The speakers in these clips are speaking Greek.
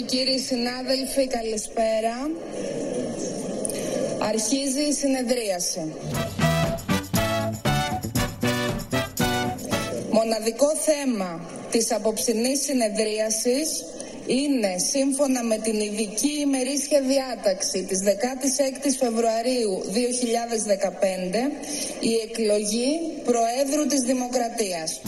και κύριοι συνάδελφοι, καλησπέρα. Αρχίζει η συνεδρίαση. Μοναδικό θέμα της απόψινής συνεδρίασης είναι σύμφωνα με την ειδική ημερήσια διάταξη της 16ης Φεβρουαρίου 2015 η εκλογή Προέδρου της Δημοκρατίας.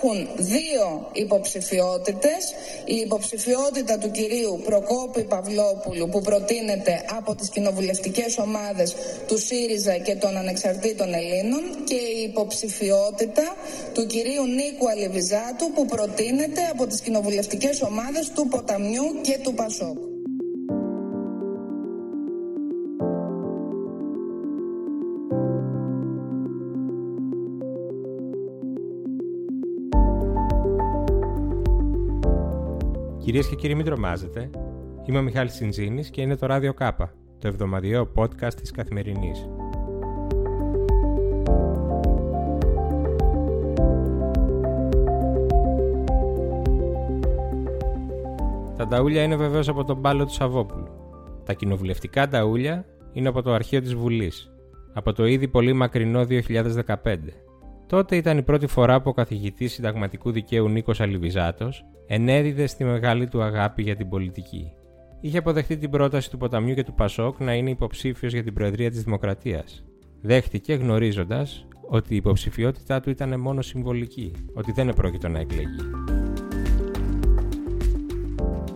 Υπάρχουν δύο υποψηφιότητες. Η υποψηφιότητα του κυρίου Προκόπη Παυλόπουλου που προτείνεται από τις κοινοβουλευτικές ομάδες του ΣΥΡΙΖΑ και των Ανεξαρτήτων Ελλήνων και η υποψηφιότητα του κυρίου Νίκου Αλιβιζάτου που προτείνεται από τις κοινοβουλευτικές ομάδες του Ποταμιού και του Πασόκ. Κυρίες και κύριοι, μην τρομάζετε. Είμαι ο Μιχάλης Σιντζίνης και είναι το Ράδιο Κάπα, το εβδομαδιαίο podcast της Καθημερινής. Τα ταούλια είναι βεβαίως από τον πάλο του Σαββόπουλου. Τα κοινοβουλευτικά ταούλια είναι από το αρχείο της Βουλής, από το ήδη πολύ μακρινό 2015. Τότε ήταν η πρώτη φορά που ο καθηγητής συνταγματικού δικαίου Νίκος Αλιβιζάτος ενέδιδες στη μεγάλη του αγάπη για την πολιτική. Είχε αποδεχτεί την πρόταση του Ποταμιού και του Πασόκ να είναι υποψήφιος για την Προεδρία της Δημοκρατίας. Δέχτηκε γνωρίζοντας ότι η υποψηφιότητά του ήταν μόνο συμβολική, ότι δεν επρόκειτο να εκλεγεί.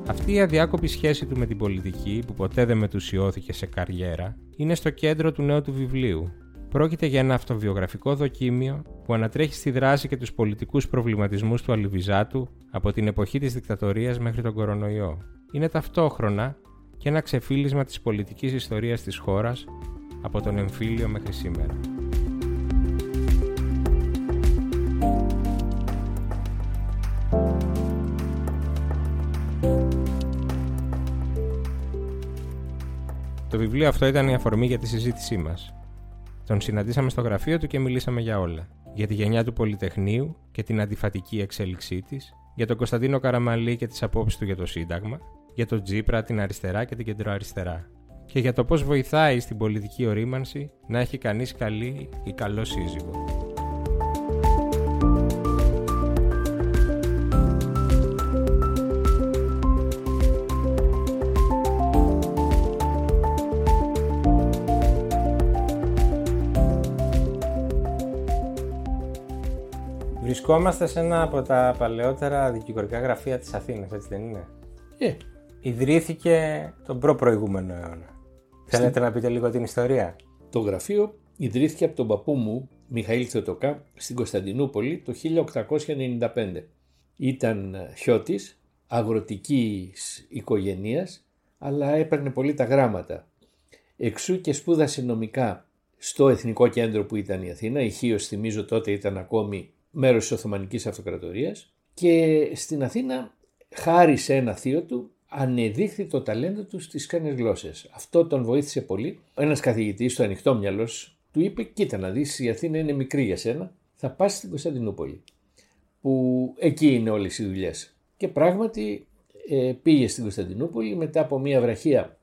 Αυτή η αδιάκοπη σχέση του με την πολιτική, που ποτέ δεν μετουσιώθηκε σε καριέρα, είναι στο κέντρο του νέου του βιβλίου, Πρόκειται για ένα αυτοβιογραφικό δοκίμιο που ανατρέχει στη δράση και τους πολιτικούς προβληματισμούς του Αλιβιζάτου από την εποχή της δικτατορίας μέχρι τον κορονοϊό. Είναι ταυτόχρονα και ένα ξεφύλισμα της πολιτικής ιστορίας της χώρας από τον εμφύλιο μέχρι σήμερα. Το βιβλίο αυτό ήταν η αφορμή για τη συζήτησή μας. Τον συναντήσαμε στο γραφείο του και μιλήσαμε για όλα. Για τη γενιά του Πολυτεχνείου και την αντιφατική εξέλιξή της, για τον Κωνσταντίνο Καραμαλή και τις απόψεις του για το Σύνταγμα, για τον Τζίπρα, την αριστερά και την κεντροαριστερά. Και για το πώς βοηθάει στην πολιτική ορίμανση να έχει κανείς καλή ή καλό σύζυγο. Βρισκόμαστε σε ένα από τα παλαιότερα δικηγορικά γραφεία της Αθήνας, έτσι δεν είναι; Ε. Ιδρύθηκε τον προ-προηγούμενο αιώνα. Θέλετε να πείτε λίγο την ιστορία; Το γραφείο ιδρύθηκε από τον παππού μου, Μιχαήλ Θεοτοκά, στην Κωνσταντινούπολη το 1895. Ήταν χιώτης, αγροτικής οικογένειας, αλλά έπαιρνε πολύ τα γράμματα. Εξού και σπούδασε νομικά στο Εθνικό Κέντρο που ήταν η Αθήνα. Η Χίος, θυμίζω τότε ήταν ακόμη μέρος της Οθωμανικής Αυτοκρατορίας και στην Αθήνα χάρη σε ένα θείο του ανεδείχθη το ταλέντο του στις ξένες γλώσσες. Αυτό τον βοήθησε πολύ. Ένας καθηγητής, το ανοιχτό μυαλός, του είπε κοίτα να δεις η Αθήνα είναι μικρή για σένα, θα πας στην Κωνσταντινούπολη που εκεί είναι όλες οι δουλειές. Και πράγματι ε, πήγε στην Κωνσταντινούπολη μετά από μια βραχία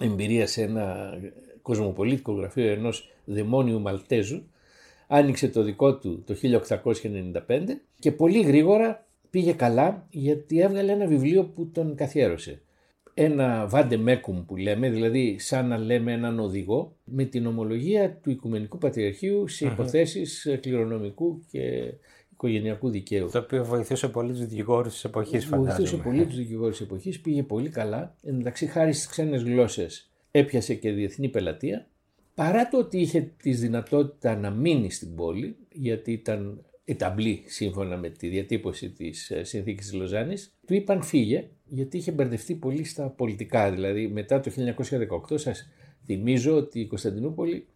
εμπειρία σε ένα κοσμοπολίτικο γραφείο ενός δαιμόνιου Μαλτέζου άνοιξε το δικό του το 1895 και πολύ γρήγορα πήγε καλά γιατί έβγαλε ένα βιβλίο που τον καθιέρωσε. Ένα βάντε μέκουμ που λέμε, δηλαδή σαν να λέμε έναν οδηγό με την ομολογία του Οικουμενικού Πατριαρχείου σε υποθέσεις κληρονομικού και οικογενειακού δικαίου. Το οποίο βοηθούσε πολύ τους δικηγόρους της εποχής, φαντάζομαι. Βοηθούσε πολύ τους δικηγόρους της εποχής, πήγε πολύ καλά. Εν μεταξύ, χάρη στις ξένες γλώσσες, έπιασε και διεθνή πελατεία Παρά το ότι είχε τη δυνατότητα να μείνει στην πόλη, γιατί ήταν εταμπλή σύμφωνα με τη διατύπωση της ε, συνθήκης της Λοζάνης, του είπαν φύγε, γιατί είχε μπερδευτεί πολύ στα πολιτικά. Δηλαδή μετά το 1918 σας θυμίζω ότι η Κωνσταντινούπολη,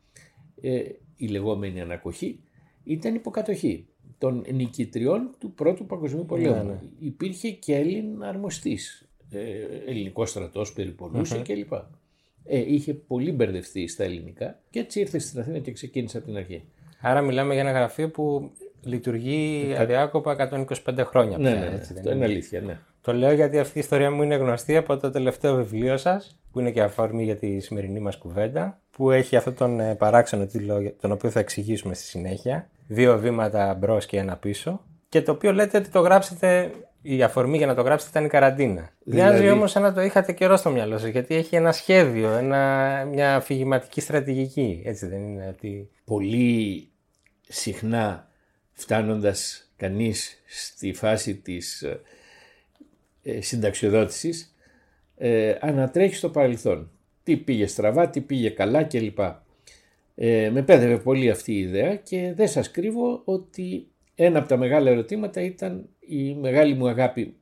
ε, η λεγόμενη ανακοχή, ήταν υποκατοχή των νικητριών του Πρώτου Παγκοσμίου Πολέμου. Ναι, ναι. Υπήρχε και Έλλην αρμοστής, ε, ελληνικός στρατός κλπ ε, είχε πολύ μπερδευτεί στα ελληνικά και έτσι ήρθε στην Αθήνα και ξεκίνησε από την αρχή. Άρα μιλάμε για ένα γραφείο που λειτουργεί αδιάκοπα 125 χρόνια Ναι, πια. ναι, ναι, έτσι, δεν αυτό είναι αλήθεια, ναι. Το λέω γιατί αυτή η ιστορία μου είναι γνωστή από το τελευταίο βιβλίο σας, που είναι και αφορμή για τη σημερινή μας κουβέντα, που έχει αυτόν τον ε, παράξενο τίτλο, τον οποίο θα εξηγήσουμε στη συνέχεια. Δύο βήματα μπρος και ένα πίσω. Και το οποίο λέτε ότι το γράψετε, η αφορμή για να το γράψετε ήταν η καραντίνα. Δηλαδή- Μοιάζει όμως σαν να το είχατε καιρό στο μυαλό σας, γιατί έχει ένα σχέδιο, ένα, μια αφηγηματική στρατηγική. Έτσι δεν είναι ότι... Πολύ συχνά φτάνοντας κανείς στη φάση της ε, ε, συνταξιοδότησης ε, ανατρέχει στο παρελθόν. Τι πήγε στραβά, τι πήγε καλά κλπ. Ε, με πέδευε πολύ αυτή η ιδέα και δεν σας κρύβω ότι ένα από τα μεγάλα ερωτήματα ήταν η μεγάλη μου αγάπη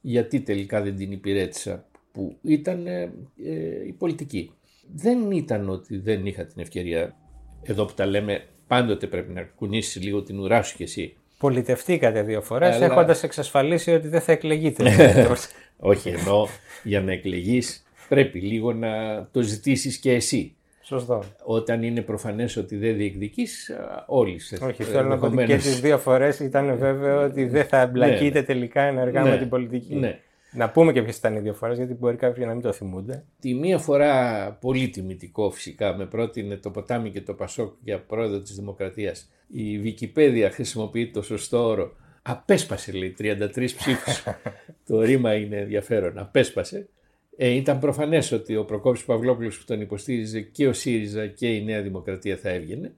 γιατί τελικά δεν την υπηρέτησα που ήταν ε, ε, η πολιτική. Δεν ήταν ότι δεν είχα την ευκαιρία, εδώ που τα λέμε πάντοτε πρέπει να κουνήσεις λίγο την ουρά σου κι εσύ. Πολιτευτήκατε δύο φορές Αλλά- έχοντας εξασφαλίσει ότι δεν θα εκλεγείτε. Όχι ενώ για να εκλεγείς πρέπει λίγο να το ζητήσεις και εσύ. Σωστό. Όταν είναι προφανές ότι δεν διεκδικείς α, όλοι σε Όχι, θέλω να πω ότι και ενδεχομένως- τις δύο φορές ήταν βέβαιο ότι δεν θα εμπλακείτε τελικά ενεργά Ναι. με την πολιτική. Ναι. Να πούμε και ποιες ήταν οι δύο φορές, γιατί μπορεί κάποιοι να μην το θυμούνται. Τη μία φορά πολύ τιμητικό φυσικά με πρότεινε το ποτάμι και το Πασόκ για πρόεδρο της Δημοκρατίας. Η Wikipedia χρησιμοποιεί το σωστό όρο. Απέσπασε λέει 33 ψήφους. το ρήμα είναι ενδιαφέρον. Απέσπασε. Ε, ήταν προφανές ότι ο Προκόπης Παυλόπουλος που τον υποστήριζε και ο ΣΥΡΙΖΑ και η Νέα Δημοκρατία θα έβγαινε.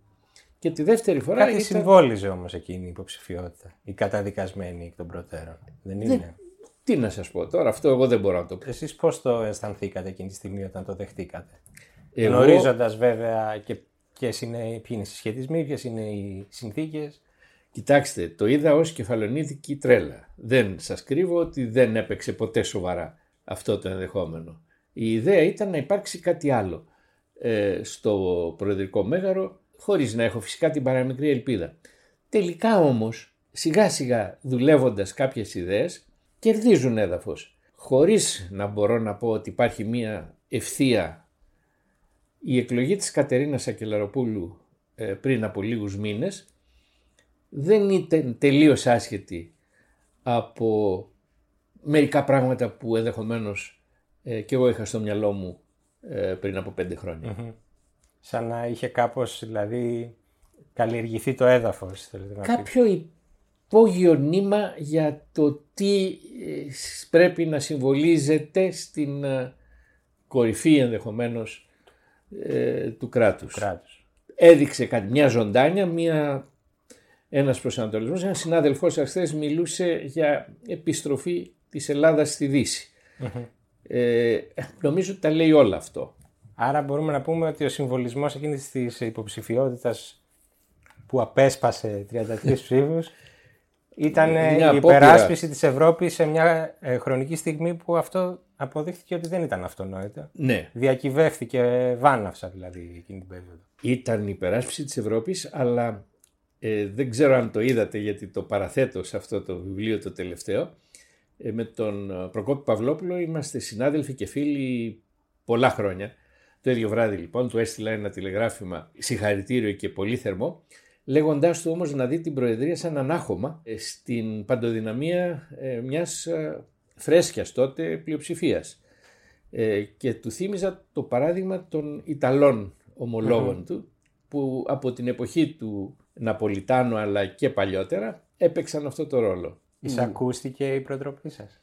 Και τη δεύτερη φορά Κάτι ήταν... συμβόλιζε όμως εκείνη η υποψηφιότητα. Η καταδικασμένη εκ των προτέρων. Δεν είναι; Τι να σας πω τώρα, αυτό εγώ δεν μπορώ να το πω. Εσείς πώς το αισθανθήκατε εκείνη τη στιγμή όταν το δεχτήκατε; Εγώ- Γνωρίζοντας βέβαια και ποιες είναι, ποιοι είναι οι συσχετισμοί, ποιες είναι οι συνθήκες. Κοιτάξτε, το είδα ως κεφαλονίδικη τρέλα. Δεν σας κρύβω ότι δεν έπαιξε ποτέ σοβαρά αυτό το ενδεχόμενο. Η ιδέα ήταν να υπάρξει κάτι άλλο ε, στο Προεδρικό Μέγαρο, χωρίς να έχω φυσικά την παραμικρή ελπίδα. Τελικά όμως, σιγά σιγά δουλεύοντας κάποιες ιδέες, κερδίζουν έδαφος. Χωρίς να μπορώ να πω ότι υπάρχει μία ευθεία η εκλογή της Κατερίνας Ακελαροπούλου ε, πριν από λίγους μήνες δεν ήταν τελείως άσχετη από μερικά πράγματα που ενδεχομένως ε, και εγώ είχα στο μυαλό μου ε, πριν από πέντε χρόνια. Σαν να είχε κάπως δηλαδή καλλιεργηθεί το έδαφος. Κάποιο υπόγειο νήμα για το τι ε, πρέπει να συμβολίζεται στην ε, κορυφή ενδεχομένως ε, του κράτους. κράτους. έδειξε κάτι, μια ζωντάνια, μια, ένας προσανατολισμός. Ένας συνάδελφός σας χθες μιλούσε για επιστροφή της Ελλάδας στη δύση. Ε, νομίζω ότι τα λέει όλα αυτό. Άρα μπορούμε να πούμε ότι ο συμβολισμός εκείνης της υποψηφιότητας που απέσπασε 33 ψήφους ήταν Μια η απόπειρα. υπεράσπιση της Ευρώπης σε μια ε, χρονική στιγμή που αυτό αποδείχθηκε ότι δεν ήταν αυτονόητο. Ναι, Διακυβεύθηκε βάναυσα δηλαδή εκείνη την περίοδο. ήταν η υπεράσπιση της Ευρώπης, αλλά ε, δεν ξέρω αν το είδατε γιατί το παραθέτω σε αυτό το βιβλίο το τελευταίο. Ε, με τον ε, Προκόπη Παυλόπουλο είμαστε συνάδελφοι και φίλοι πολλά χρόνια. Το ίδιο βράδυ λοιπόν του έστειλα ένα τηλεγράφημα συγχαρητήριο και πολύ θερμό λέγοντάς του όμως να δει την Προεδρία σαν ανάχωμα ε, στην παντοδυναμία ε, μιας ε, φρέσκιας τότε πλειοψηφίας. Ε, και του θύμιζα το παράδειγμα των Ιταλών ομολόγων του που από την εποχή του Ναπολιτάνου αλλά και παλιότερα έπαιξαν αυτό το ρόλο. Εισακούστηκε η προτροπή σας;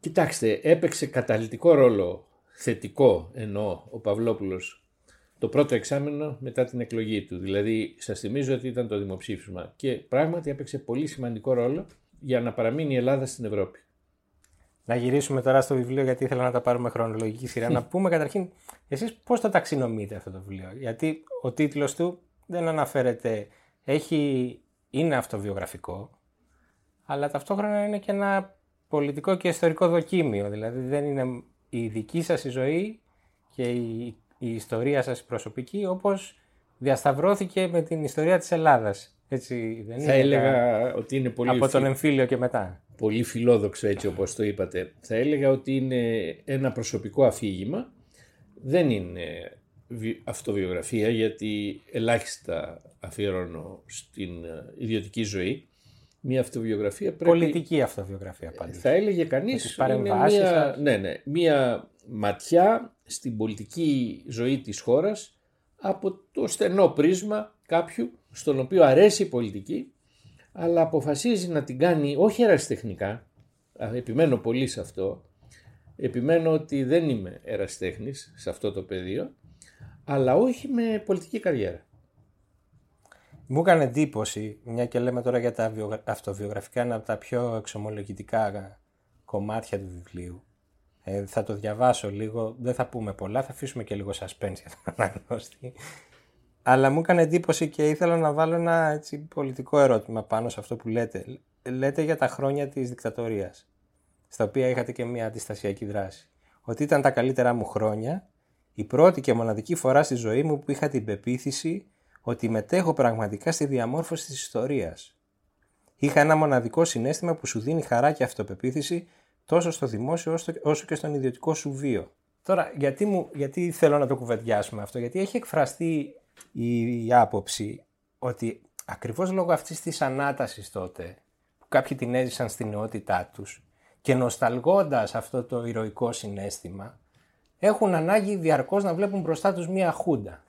Κοιτάξτε, έπαιξε καταλητικό ρόλο θετικό εννοώ ο Παυλόπουλος το πρώτο εξάμεινο μετά την εκλογή του. Δηλαδή σας θυμίζω ότι ήταν το δημοψήφισμα και πράγματι έπαιξε πολύ σημαντικό ρόλο για να παραμείνει η Ελλάδα στην Ευρώπη. Να γυρίσουμε τώρα στο βιβλίο γιατί ήθελα να τα πάρουμε χρονολογική σειρά. να πούμε καταρχήν εσείς πώς το ταξινομείτε αυτό το βιβλίο; Γιατί ο τίτλος του δεν αναφέρεται, έχει, είναι αυτοβιογραφικό, αλλά ταυτόχρονα είναι και ένα πολιτικό και ιστορικό δοκίμιο. Δηλαδή δεν είναι η δική σας η ζωή και η, η ιστορία σας η προσωπική όπως διασταυρώθηκε με την ιστορία της Ελλάδας. Έτσι δεν Θα είναι έλεγα ότι είναι πολύ, από φι- τον εμφύλιο και μετά. πολύ φιλόδοξο έτσι όπως το είπατε. Θα έλεγα ότι είναι ένα προσωπικό αφήγημα. Δεν είναι αυτοβιογραφία γιατί ελάχιστα αφιερώνω στην ε, ιδιωτική ζωή. Μια αυτοβιογραφία πρέπει... Πολιτική αυτοβιογραφία πάντως. Θα έλεγε κανείς είναι μια, ναι, ναι, μια ματιά στην πολιτική ζωή της χώρας από το στενό πρίσμα κάποιου στον οποίο αρέσει η πολιτική αλλά αποφασίζει να την κάνει όχι ερασιτεχνικά, επιμένω πολύ σε αυτό, επιμένω ότι δεν είμαι ερασιτέχνης σε αυτό το πεδίο, αλλά όχι με πολιτική καριέρα. Μου έκανε εντύπωση, μια και λέμε τώρα για τα αυτοβιογραφικά, ένα από τα πιο εξομολογητικά κομμάτια του βιβλίου. Ε, θα το διαβάσω λίγο, δεν θα πούμε πολλά, θα αφήσουμε και λίγο suspense για τον αναγνώστη. Αλλά μου έκανε εντύπωση και ήθελα να βάλω ένα έτσι, πολιτικό ερώτημα πάνω σε αυτό που λέτε. Λέτε για τα χρόνια της δικτατορίας, στα οποία είχατε και μια αντιστασιακή δράση. Ότι ήταν τα καλύτερά μου χρόνια, η πρώτη και μοναδική φορά στη ζωή μου που είχα την πεποίθηση ότι μετέχω πραγματικά στη διαμόρφωση της ιστορίας. Είχα ένα μοναδικό συνέστημα που σου δίνει χαρά και αυτοπεποίθηση τόσο στο δημόσιο όσο και στον ιδιωτικό σου βίο. Τώρα, γιατί, μου, γιατί θέλω να το κουβεντιάσουμε αυτό, γιατί έχει εκφραστεί η, η άποψη ότι ακριβώς λόγω αυτής της ανάτασης τότε που κάποιοι την έζησαν στην νεότητά τους και νοσταλγώντας αυτό το ηρωικό συνέστημα έχουν ανάγκη διαρκώς να βλέπουν μπροστά τους μία χούντα.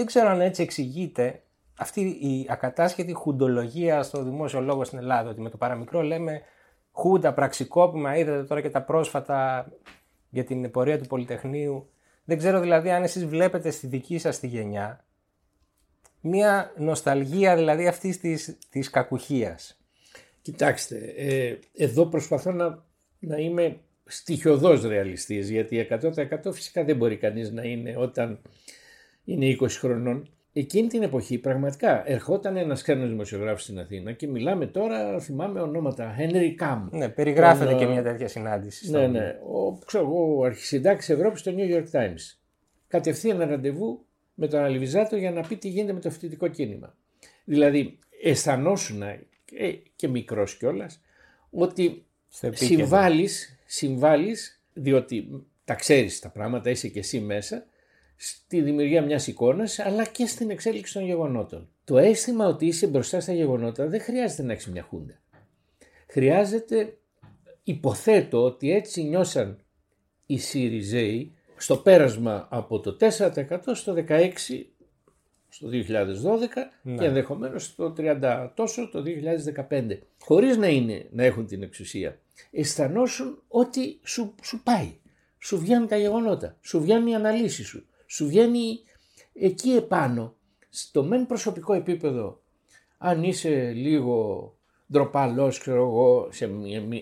Δεν ξέρω αν έτσι εξηγείται αυτή η ακατάσχετη χουντολογία στο δημόσιο λόγο στην Ελλάδα, ότι με το παραμικρό λέμε χούντα, πραξικόπημα, είδατε τώρα και τα πρόσφατα για την πορεία του Πολυτεχνείου. Δεν ξέρω δηλαδή αν εσείς βλέπετε στη δική σας τη γενιά μια νοσταλγία δηλαδή αυτής της, της κακουχίας. Κοιτάξτε, ε, εδώ προσπαθώ να, να είμαι στοιχειοδός ρεαλιστής γιατί 100% φυσικά δεν μπορεί κανείς να είναι όταν είναι 20 χρονών. Εκείνη την εποχή πραγματικά ερχόταν ένας ξένο δημοσιογράφος στην Αθήνα και μιλάμε τώρα, θυμάμαι ονόματα. Henry Καμ. Ναι, περιγράφεται και μια τέτοια συνάντηση. Ναι, ναι. Ο, ξέρω εγώ, ο αρχισυντάξης Ευρώπης στο New York Times. Κατευθείαν ραντεβού με τον Αλιβιζάτο για να πει τι γίνεται με το φοιτητικό κίνημα. Δηλαδή, αισθανόσουν και μικρός κιόλας ότι συμβάλλεις, συμβάλλεις, διότι τα ξέρεις τα πράγματα, είσαι και εσύ μέσα, στη δημιουργία μιας εικόνας, αλλά και στην εξέλιξη των γεγονότων. Το αίσθημα ότι είσαι μπροστά στα γεγονότα δεν χρειάζεται να έχεις μια χούντα. Χρειάζεται, υποθέτω ότι έτσι νιώσαν οι ΣΥΡΙΖΕΙ στο πέρασμα από το 4% στο 16% στο 2012 ναι. και ενδεχομένως στο 30 τόσο το 2015. Χωρίς να, είναι, να έχουν την εξουσία. Αισθανόσουν ότι σου, σου πάει. Σου βγαίνουν τα γεγονότα. Σου βγαίνουν οι αναλύσεις σου. Σου βγαίνει εκεί επάνω. Στο μεν προσωπικό επίπεδο αν είσαι λίγο ντροπαλός, ξέρω εγώ, σε,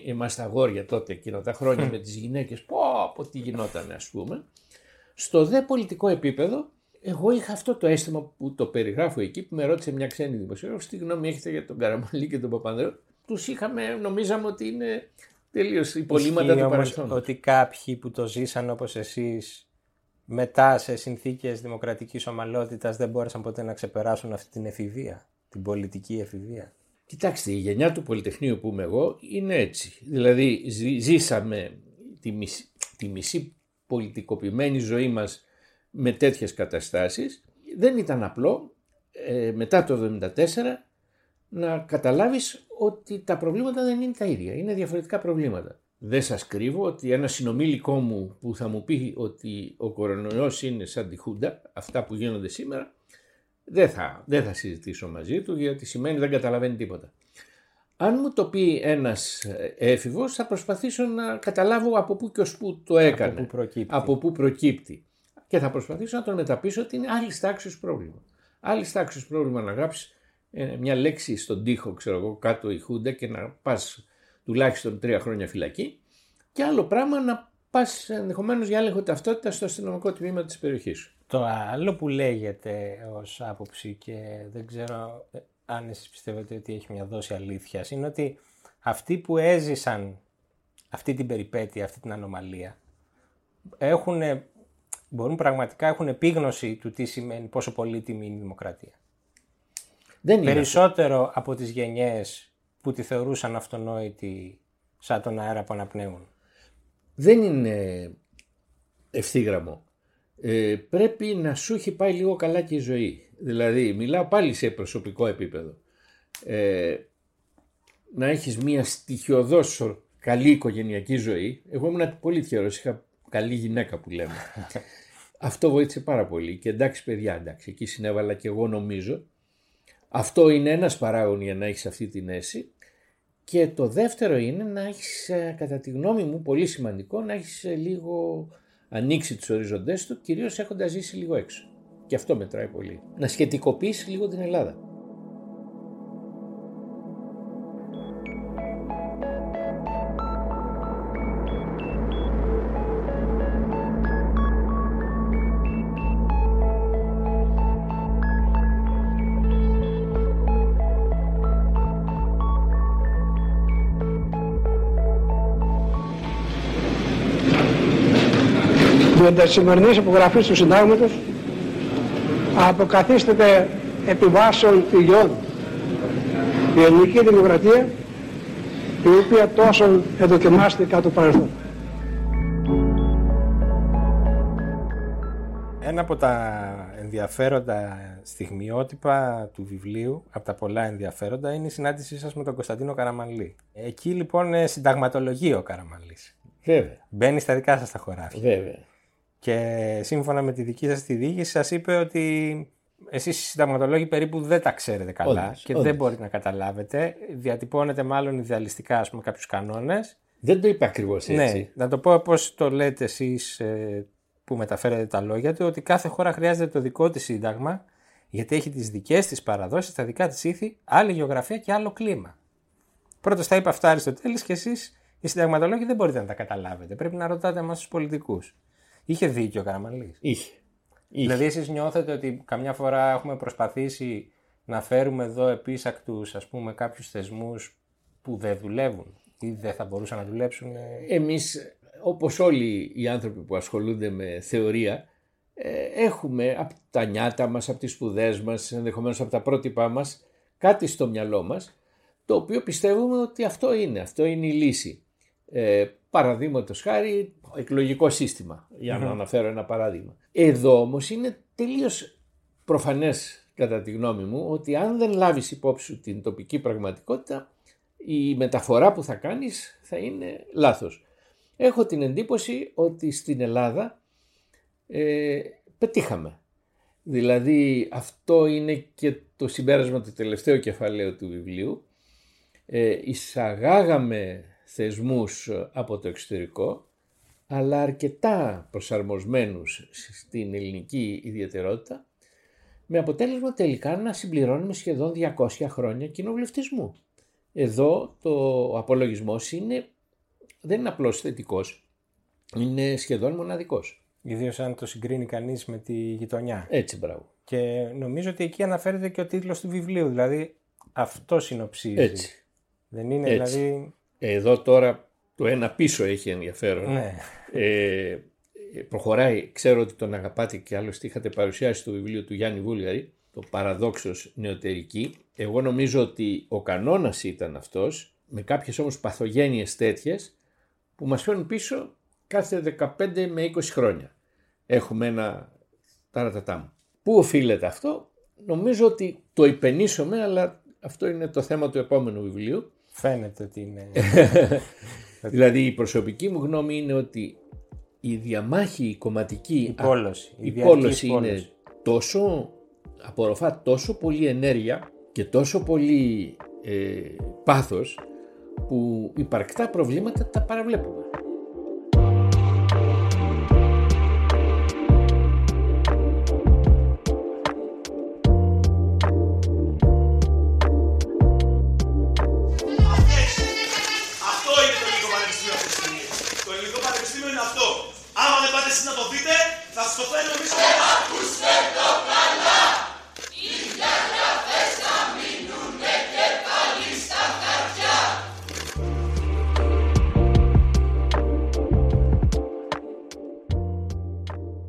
είμαστε αγόρια τότε εκείνα τα χρόνια με τις γυναίκες, πω, πω τι γινόταν ας πούμε. Στο δε πολιτικό επίπεδο, εγώ είχα αυτό το αίσθημα που το περιγράφω εκεί, που με ρώτησε μια ξένη δημοσιογράφος, τι γνώμη έχετε για τον Καραμαλή και τον Παπανδρέου; Τους είχαμε, νομίζαμε ότι είναι τελείως υπολείμματα του παρελθόντος. ότι κάποιοι που το ζήσαν όπως εσείς μετά σε συνθήκες δημοκρατικής ομαλότητας δεν μπόρεσαν ποτέ να ξεπεράσουν αυτή την εφηβεία, την πολιτική εφηβεία; Κοιτάξτε, η γενιά του Πολυτεχνείου που είμαι εγώ είναι έτσι. Δηλαδή ζήσαμε τη μισή, τη μισή πολιτικοποιημένη ζωή μας με τέτοιες καταστάσεις. Δεν ήταν απλό ε, μετά το 1974 να καταλάβεις ότι τα προβλήματα δεν είναι τα ίδια, είναι διαφορετικά προβλήματα. Δεν σας κρύβω ότι ένα συνομήλικό μου που θα μου πει ότι ο κορονοϊός είναι σαν τη Χούντα, αυτά που γίνονται σήμερα, δεν θα, δεν θα συζητήσω μαζί του γιατί σημαίνει δεν καταλαβαίνει τίποτα. Αν μου το πει ένας έφηβος θα προσπαθήσω να καταλάβω από πού και ως πού το έκανε. Από πού προκύπτει. Από πού προκύπτει. Και θα προσπαθήσω να τον μεταπίσω ότι είναι άλλη τάξης πρόβλημα. Άλλη τάξης πρόβλημα να γράψεις ε, μια λέξη στον τοίχο, ξέρω εγώ, κάτω η Χούντα και να πας τουλάχιστον τρία χρόνια φυλακή. Και άλλο πράγμα να πας ενδεχομένως για έλεγχο ταυτότητας στο αστυνομικό τμήμα της περιοχής σου. Το άλλο που λέγεται ως άποψη και δεν ξέρω ε, αν εσείς πιστεύετε ότι έχει μια δόση αλήθειας είναι ότι αυτοί που έζησαν αυτή την περιπέτεια, αυτή την ανομαλία έχουν, μπορούν πραγματικά έχουν επίγνωση του τι σημαίνει πόσο πολύτιμη είναι η δημοκρατία. Δεν Περισσότερο από τις γενιές που τη θεωρούσαν αυτονόητη σαν τον αέρα που αναπνέουν. Δεν είναι ευθύγραμμο. ε, πρέπει να σου έχει πάει λίγο καλά και η ζωή. Δηλαδή, μιλάω πάλι σε προσωπικό επίπεδο. Ε, να έχεις μια στοιχειοδός καλή οικογενειακή ζωή. Εγώ ήμουν πολύ τυχερός, είχα καλή γυναίκα που λέμε. Αυτό βοήθησε πάρα πολύ και εντάξει παιδιά, εντάξει, εκεί συνέβαλα και εγώ νομίζω. Αυτό είναι ένας παράγον για να έχεις αυτή την αίσθηση. Και το δεύτερο είναι να έχεις, ε, κατά τη γνώμη μου, πολύ σημαντικό, να έχεις ε, λίγο ανοίξει τους οριζοντές του, κυρίως έχοντας ζήσει λίγο έξω. Και αυτό μετράει πολύ. Να σχετικοποιήσεις λίγο την Ελλάδα. Με τις σημερινές υπογραφές του συντάγματος αποκαθίσταται επιβάσεων φιλιών η ελληνική δημοκρατία η οποία τόσο εδοκιμάστηκε κάτω το παρελθόν. Ένα από τα ενδιαφέροντα στιγμιότυπα του βιβλίου, από τα πολλά ενδιαφέροντα, είναι η συνάντησή σας με τον Κωνσταντίνο Καραμαλή. Εκεί λοιπόν συνταγματολογεί ο Καραμαλής. Βέβαια. Μπαίνει στα δικά σας τα χωράφια. Βέβαια. Και σύμφωνα με τη δική σας τη διοίκηση σας είπε ότι εσείς οι συνταγματολόγοι περίπου δεν τα ξέρετε καλά Όντως, και όντως. δεν μπορείτε να καταλάβετε. Διατυπώνετε μάλλον ιδεαλιστικά ας πούμε κάποιους κανόνες. Δεν το είπα ακριβώς έτσι. Ναι, να το πω όπως το λέτε εσείς ε, που μεταφέρετε τα λόγια του, ότι κάθε χώρα χρειάζεται το δικό της σύνταγμα γιατί έχει τις δικές της παραδόσεις, τα δικά της ήθη, άλλη γεωγραφία και άλλο κλίμα. Πρώτος τα είπε αυτά Αριστοτέλης και εσείς οι συνταγματολόγοι δεν μπορείτε να τα καταλάβετε. Πρέπει να ρωτάτε εμάς τους πολιτικούς. Είχε δίκιο ο Καραμαλής. Είχε. Είχε. Δηλαδή εσείς νιώθετε ότι καμιά φορά έχουμε προσπαθήσει να φέρουμε εδώ επίσακτους ας πούμε κάποιους θεσμούς που δεν δουλεύουν ή δεν θα μπορούσαν να δουλέψουν; ε, Εμείς, όπως όλοι οι άνθρωποι που ασχολούνται με θεωρία, ε, έχουμε από τα νιάτα μας, από τις σπουδές μας, ενδεχομένως από τα πρότυπά μας, κάτι στο μυαλό μας, το οποίο πιστεύουμε ότι αυτό είναι, αυτό είναι η λύση. Ε, Παραδείγματος χάρη, εκλογικό σύστημα, για να αναφέρω ένα παράδειγμα. Εδώ όμως είναι τελείως προφανές κατά τη γνώμη μου ότι αν δεν λάβεις υπόψη σου την τοπική πραγματικότητα η μεταφορά που θα κάνεις θα είναι λάθος. Έχω την εντύπωση ότι στην Ελλάδα ε, πετύχαμε. Δηλαδή αυτό είναι και το συμπέρασμα του τελευταίου κεφαλαίου του βιβλίου. Ε, εισαγάγαμε θεσμούς από το εξωτερικό αλλά αρκετά προσαρμοσμένους στην ελληνική ιδιαιτερότητα με αποτέλεσμα τελικά να συμπληρώνουμε σχεδόν 200 χρόνια κοινοβουλευτισμού. Εδώ το απολογισμός είναι, δεν είναι απλώς θετικός, είναι σχεδόν μοναδικός. Ιδίως αν το συγκρίνει κανείς με τη γειτονιά. Έτσι μπράβο. Και νομίζω ότι εκεί αναφέρεται και ο τίτλος του βιβλίου, δηλαδή αυτό συνοψίζει. Έτσι. Δεν είναι Έτσι. δηλαδή... Εδώ τώρα το ένα πίσω έχει ενδιαφέρον. Ναι. Ε, προχωράει, ξέρω ότι τον αγαπάτε και άλλωστε είχατε παρουσιάσει το βιβλίο του Γιάννη Βούλγαρη, το παραδόξος νεωτερική. Εγώ νομίζω ότι ο κανόνας ήταν αυτός, με κάποιες όμως παθογένειες τέτοιες, που μας φέρνουν πίσω κάθε 15 με 20 χρόνια. Έχουμε ένα ταρατατάμ. Πού οφείλεται αυτό, νομίζω ότι το υπενήσωμε, αλλά αυτό είναι το θέμα του επόμενου βιβλίου. Φαίνεται ότι είναι... Δηλαδή η προσωπική μου γνώμη είναι ότι η διαμάχη η κομματική, Η πόλωση, η η διαρκής πόλωση είναι πόλωση. τόσο, απορροφά τόσο πολύ ενέργεια και τόσο πολύ ε, πάθος που υπαρκτά προβλήματα τα παραβλέπουμε.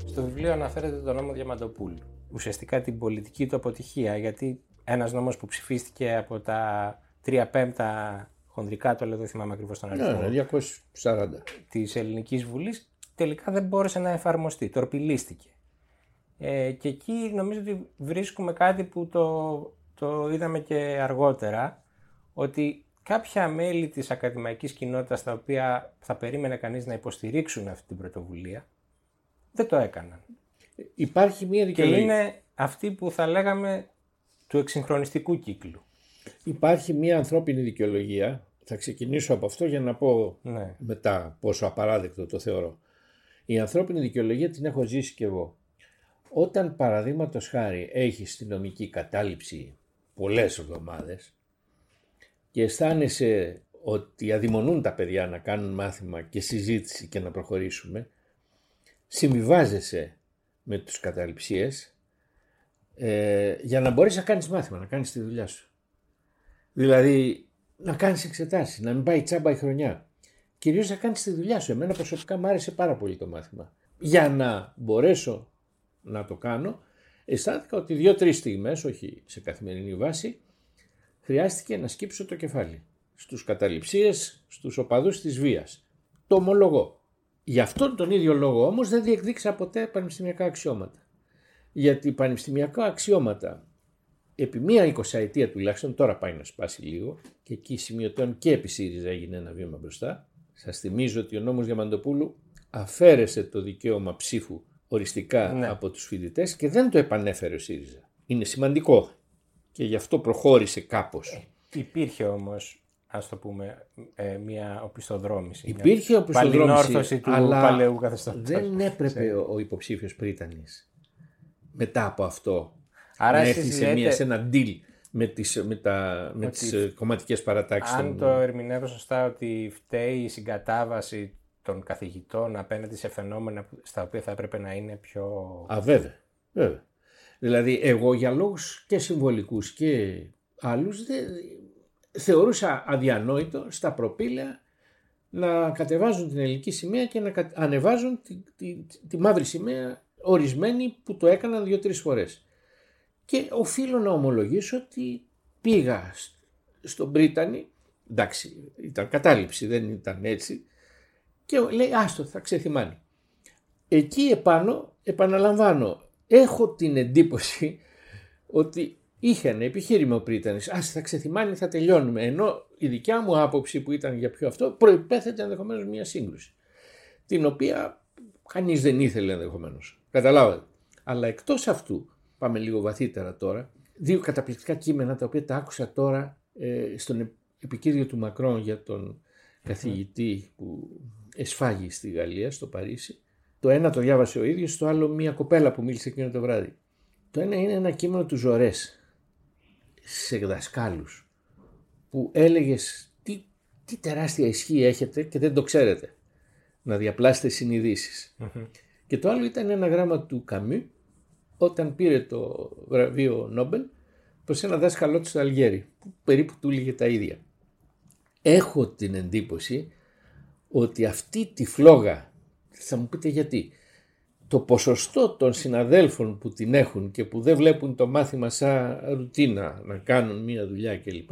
Στο βιβλίο αναφέρεται τον νόμο Διαμαντοπούλου. Ουσιαστικά την πολιτική του αποτυχία, γιατί ένας νόμος που ψηφίστηκε από τα 3 πέμπτα χονδρικά, το λέω δεν θυμάμαι ακριβώς τον αριθμό, Ναι, 240. της Ελληνικής Βουλής, τελικά δεν μπόρεσε να εφαρμοστεί, τορπιλίστηκε. Ε, και εκεί νομίζω ότι βρίσκουμε κάτι που το, το είδαμε και αργότερα, ότι κάποια μέλη της ακαδημαϊκής κοινότητας τα οποία θα περίμενε κανείς να υποστηρίξουν αυτή την πρωτοβουλία, δεν το έκαναν. Υπάρχει μια Και δικαιολογία. είναι αυτοί που θα λέγαμε του εξυγχρονιστικού κύκλου. Υπάρχει μια ανθρώπινη δικαιολογία. Θα ξεκινήσω από αυτό για να πω Ναι. μετά πόσο απαράδεκτο το θεωρώ. Η ανθρώπινη δικαιολογία την έχω ζήσει κι εγώ. Όταν παραδείγματος χάρη έχεις τη νομική κατάληψη πολλές εβδομάδες και αισθάνεσαι ότι αδειμονούν τα παιδιά να κάνουν μάθημα και συζήτηση και να προχωρήσουμε, συμβιβάζεσαι με τους καταληψίες ε, για να μπορείς να κάνεις μάθημα, να κάνεις τη δουλειά σου. Δηλαδή να κάνεις εξετάσεις, να μην πάει τσάμπα η χρονιά. Κυρίως να κάνεις τη δουλειά σου. Εμένα προσωπικά μου άρεσε πάρα πολύ το μάθημα. Για να μπορέσω να το κάνω, αισθάνθηκα ότι δύο-τρεις στιγμές, όχι σε καθημερινή βάση, χρειάστηκε να σκύψω το κεφάλι. Στους καταληψίες, στους οπαδούς της βίας. Το ομολογώ. Γι' αυτόν τον ίδιο λόγο όμως δεν διεκδίκησα ποτέ πανεπιστημιακά αξιώματα. Γιατί πανεπιστημιακά αξιώματα επί μία εικοσαετία τουλάχιστον, τώρα πάει να σπάσει λίγο και εκεί σημειωτέων και επί ΣΥΡΙΖΑ έγινε ένα βήμα μπροστά. Σας θυμίζω ότι ο νόμος Διαμαντοπούλου αφαίρεσε το δικαίωμα ψήφου οριστικά Ναι. από τους φοιτητές και δεν το επανέφερε ο ΣΥΡΙΖΑ. Είναι σημαντικό και γι' αυτό προχώρησε κάπως. Υπήρχε όμως, ας το πούμε, ε, μια οπισθοδρόμηση. μια Υπήρχε οπισθοδρόμηση, παλινόρθωση του αλλά παλαιού καθεστώτος. δεν έπρεπε ο, ο υποψήφιος πρίτανης μετά από αυτό Άρα να εσείς έρθει σε, λέτε μια, σε ένα deal με τις, με τα, με Ότι τις ε, κομματικές παρατάξεις. Αν των- το ερμηνεύω σωστά ότι φταίει η συγκατάβαση των καθηγητών απέναντι σε φαινόμενα που- στα οποία θα έπρεπε να είναι πιο... Α, βέβαια, βέβαια. Δηλαδή, εγώ για λόγους και συμβολικούς και άλλους δεν, θεωρούσα αδιανόητο στα προπήλαια να κατεβάζουν την ελληνική σημαία και να κα- ανεβάζουν τη, τη, τη μαύρη σημαία ορισμένοι που το έκαναν δύο-τρεις φορές. Και οφείλω να ομολογήσω ότι πήγα σ- στον Πρίτανη, εντάξει ήταν κατάληψη δεν ήταν έτσι, και λέει άστο θα ξεθυμάνει. Εκεί επάνω επαναλαμβάνω έχω την εντύπωση ότι είχε ένα επιχείρημα ο Πρίτανης. Ας θα ξεθυμάνει θα τελειώνουμε. Ενώ η δικιά μου άποψη που ήταν για πιο αυτό προϋπέθεται ενδεχομένως μια σύγκρουση. Την οποία κανείς δεν ήθελε ενδεχομένως. Καταλάβατε. Αλλά εκτός αυτού, πάμε λίγο βαθύτερα τώρα, δύο καταπληκτικά κείμενα τα οποία τα άκουσα τώρα ε, στον επικίδιο του Μακρόν για τον καθηγητή που εσφάγει στη Γαλλία, στο Παρίσι. Το ένα το διάβασε ο ίδιος, το άλλο μια κοπέλα που μίλησε εκείνο το βράδυ. Το ένα είναι ένα κείμενο του Ζορές σε δασκάλους που έλεγες τι, τι τεράστια ισχύ έχετε και δεν το ξέρετε να διαπλάσετε συνειδήσεις. Και το άλλο ήταν ένα γράμμα του Καμί όταν πήρε το βραβείο Νόμπελ προς ένα δάσκαλό του στο Αλγέρι που περίπου του έλεγε τα ίδια. Έχω την εντύπωση ότι αυτή τη φλόγα, θα μου πείτε γιατί, το ποσοστό των συναδέλφων που την έχουν και που δεν βλέπουν το μάθημα σαν ρουτίνα να κάνουν μία δουλειά κλπ.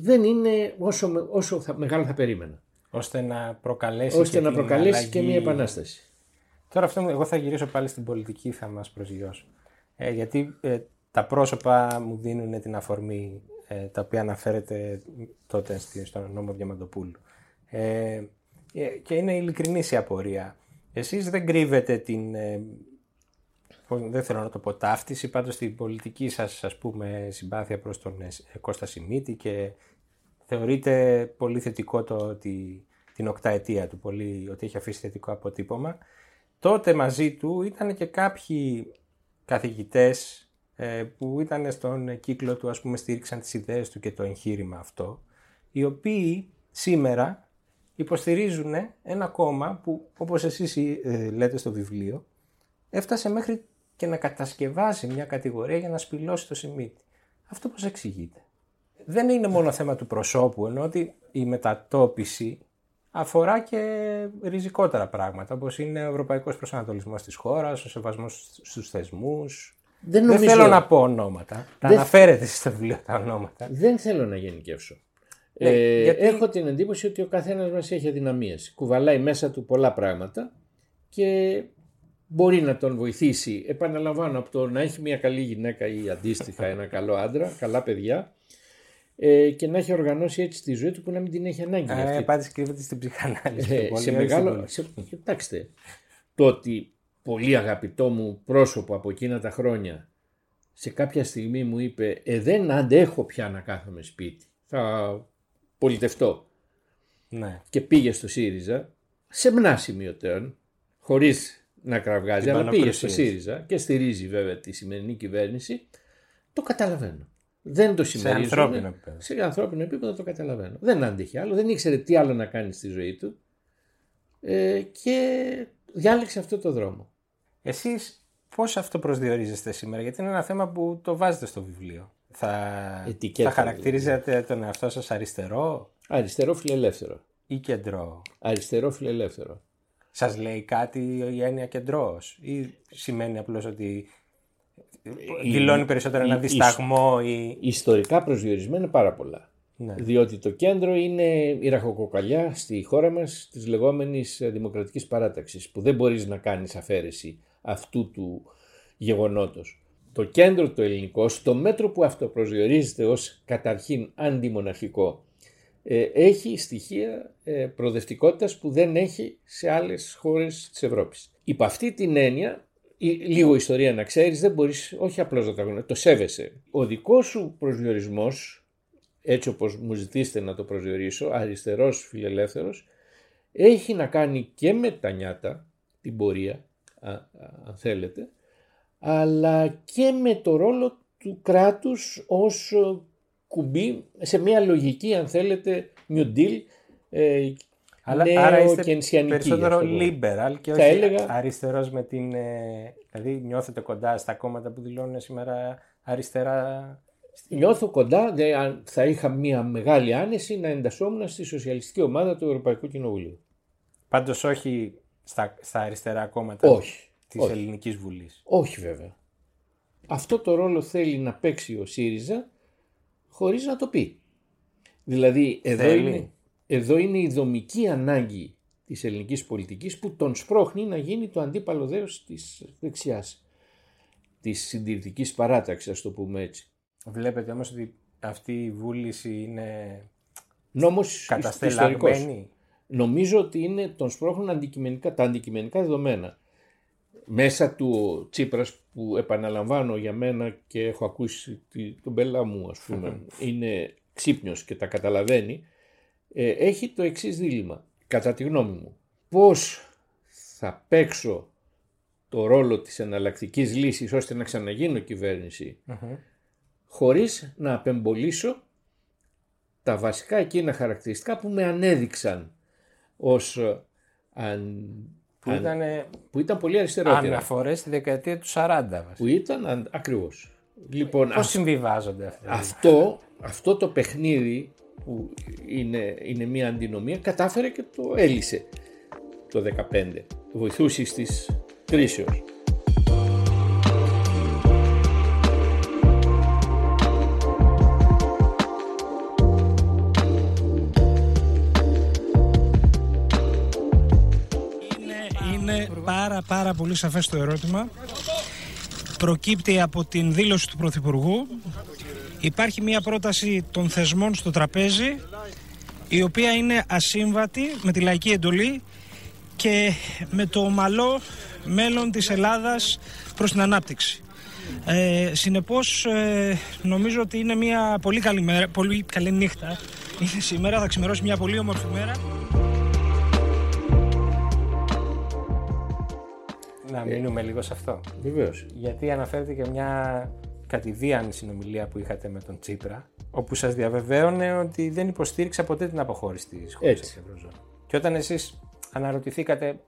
δεν είναι όσο, με- όσο θα, μεγάλο θα περίμενα. ώστε να προκαλέσει, ώστε και να την προκαλέσει και αλλαγή. μία επανάσταση. Τώρα αυτό μου- εγώ θα γυρίσω πάλι στην πολιτική, θα μας προσγειώσω. Ε, γιατί ε, τα πρόσωπα μου δίνουν την αφορμή ε, τα οποία αναφέρεται τότε στη- στον νόμο Διαμαντοπούλου. Ε, ε, και είναι ειλικρινής η απορία. Εσείς δεν κρύβετε την, ε, πώς- δεν θέλω να το πω ταύτιση, πάντως την πολιτική σας ας πούμε συμπάθεια προς τον ε, Κώστα Σιμίτη και θεωρείτε πολύ θετικό το ότι την οκταετία του, πολύ, ότι έχει αφήσει θετικό αποτύπωμα. Τότε μαζί του ήταν και κάποιοι καθηγητές ε, που ήταν στον κύκλο του, ας πούμε, στήριξαν τις ιδέες του και το εγχείρημα αυτό, οι οποίοι σήμερα υποστηρίζουν ένα κόμμα που, όπως εσείς ε, λέτε στο βιβλίο, έφτασε μέχρι και να κατασκευάσει μια κατηγορία για να σπηλώσει το Σιμίτι. Αυτό πώς εξηγείται; Δεν είναι μόνο θέμα του προσώπου, ενώ ότι η μετατόπιση αφορά και ριζικότερα πράγματα, όπως είναι ο ευρωπαϊκός προσανατολισμός της χώρας, ο σεβασμός στους θεσμούς. Δεν, Δεν νομίζω- θέλω να πω ονόματα. Τα Δεν- αναφέρετε εσείς στο βιβλίο τα ονόματα. Δεν θέλω να γενικεύσω. Ναι, ε, γιατί- Έχω την εντύπωση ότι ο καθένας μας έχει αδυναμίες. Κουβαλάει μέσα του πολλά πράγματα και μπορεί να τον βοηθήσει, επαναλαμβάνω, από το να έχει μια καλή γυναίκα ή αντίστοιχα ένα καλό άντρα, καλά παιδιά, ε, και να έχει οργανώσει έτσι τη ζωή του που να μην την έχει ανάγκη. Ε, αυτή. πάτε κρύβεται στην ψυχανάλυση. Ε, πιο πολύ, σε όχι μεγάλο. στην Σε, κοιτάξτε, το ότι πολύ αγαπητό μου πρόσωπο από εκείνα τα χρόνια σε κάποια στιγμή μου είπε «Ε, δεν αντέχω πια να κάθομαι σπίτι, θα πολιτευτώ» Ναι. και πήγε στο ΣΥΡΙΖΑ σε μνά σημειωτέων, χωρίς να κραυγάζει, Την αλλά πήγε στο πανοπλουσίαση. ΣΥΡΙΖΑ και στηρίζει βέβαια τη σημερινή κυβέρνηση, το καταλαβαίνω. Δεν το συμμερίζομαι. ανθρώπινο επίπεδο. Σε ανθρώπινο επίπεδο το καταλαβαίνω. Δεν άντεχε άλλο, δεν ήξερε τι άλλο να κάνει στη ζωή του ε, και διάλεξε αυτό το δρόμο. Εσείς πώς αυτό προσδιορίζεστε σήμερα, γιατί είναι ένα θέμα που το βάζετε στο βιβλίο. Θα, Ετικέτα, θα χαρακτηρίζετε τον εαυτό σας αριστερό Αριστερό φιλελεύθερο. ή κεντρό; Αριστερό φιλελεύθερο. Σας λέει κάτι η έννοια κεντρός ή σημαίνει απλώς ότι δηλώνει περισσότερο ένα η- η- δισταγμό ή... Ιστορικά προσδιορισμένα πάρα πολλά. Ναι. Διότι το κέντρο είναι η ραχοκοκαλιά στη χώρα μας της λεγόμενης ε, δημοκρατικής παράταξης που δεν μπορείς να κάνεις αφαίρεση αυτού του γεγονότος. Το κέντρο το ελληνικό, στο μέτρο που αυτό προσδιορίζεται ως καταρχήν αντιμοναρχικό, ε, έχει στοιχεία ε, προοδευτικότητας που δεν έχει σε άλλες χώρες της Ευρώπης. Υπ' αυτή την έννοια, η- λίγο ιστορία να ξέρεις, δεν μπορείς όχι απλώς να τα γνωρίζεις, το σέβεσαι. Ο δικός σου προσδιορισμός, έτσι όπως μου ζητήσετε να το προσδιορίσω, αριστερός φιλελεύθερος, έχει να κάνει και με τα νιάτα, την πορεία, α- α- αν θέλετε, αλλά και με το ρόλο του κράτους ως ε, κουμπί σε μια λογική, αν θέλετε, New Deal, ε, Αλλά, νέο άρα είστε και ενσιανική. περισσότερο γι' αυτό. liberal και Θα όχι έλεγα- αριστερός με την... ε, δηλαδή νιώθετε κοντά στα κόμματα που δηλώνουν σήμερα αριστερά; Νιώθω κοντά, δε, αν θα είχα μια μεγάλη άνεση να εντασσόμουν στη σοσιαλιστική ομάδα του Ευρωπαϊκού Κοινοβουλίου. Πάντως όχι στα, στα αριστερά κόμματα Όχι. Της όχι. Ελληνικής Βουλής. Όχι βέβαια. Αυτό το ρόλο θέλει να παίξει ο ΣΥΡΙΖΑ χωρίς να το πει. Δηλαδή εδώ Θέλει. είναι, εδώ είναι η δομική ανάγκη της ελληνικής πολιτικής που τον σπρώχνει να γίνει το αντίπαλο δέος της δεξιάς. Της συντηρητικής παράταξης, ας το πούμε έτσι. Βλέπετε όμως ότι αυτή η βούληση είναι Νόμος ιστορικός. καταστελαγμένη. Νομίζω ότι είναι τον σπρώχνουν αντικειμενικά, τα αντικειμενικά δεδομένα. Μέσα του ο Τσίπρας που επαναλαμβάνω για μένα και έχω ακούσει τη- τον πελά μου ας πούμε είναι ξύπνιος και τα καταλαβαίνει ε, έχει το εξής δίλημα κατά τη γνώμη μου. Πώς θα παίξω το ρόλο της εναλλακτικής λύσης ώστε να ξαναγίνω κυβέρνηση χωρίς να απεμπολίσω τα βασικά εκείνα χαρακτηριστικά που με ανέδειξαν ως ε, αν, Που αν- ήταν που ήταν πολύ αριστερότερα. αναφορές στη δεκαετία του 40 βασικά. Που ήταν αν, ακριβώς. Λοιπόν, Πώς αυ- συμβιβάζονται αυτά. αυτό, αυτό το παιχνίδι που είναι, είναι μια αντινομία κατάφερε και το έλυσε το 15. Βοηθούσε στις κρίσεως. Πάρα πάρα πολύ σαφές το ερώτημα. Προκύπτει από την δήλωση του Πρωθυπουργού. Υπάρχει μια πρόταση των θεσμών στο τραπέζι η οποία είναι ασύμβατη με τη λαϊκή εντολή και με το ομαλό μέλλον της Ελλάδας προς την ανάπτυξη. Ε, συνεπώς ε, νομίζω ότι είναι μια πολύ καλή, μέρα, πολύ καλή νύχτα. Είναι σήμερα, θα ξημερώσει μια πολύ όμορφη μέρα. Να μείνουμε λίγο σε αυτό. Βεβαίως. Γιατί αναφέρεται και μια κατηδίαν συνομιλία που είχατε με τον Τσίπρα, όπου σας διαβεβαίωνε ότι δεν υποστήριξε ποτέ την αποχώρηση της χώρας Έτσι. της Ευρωζώνης. Και όταν εσείς αναρωτηθήκατε,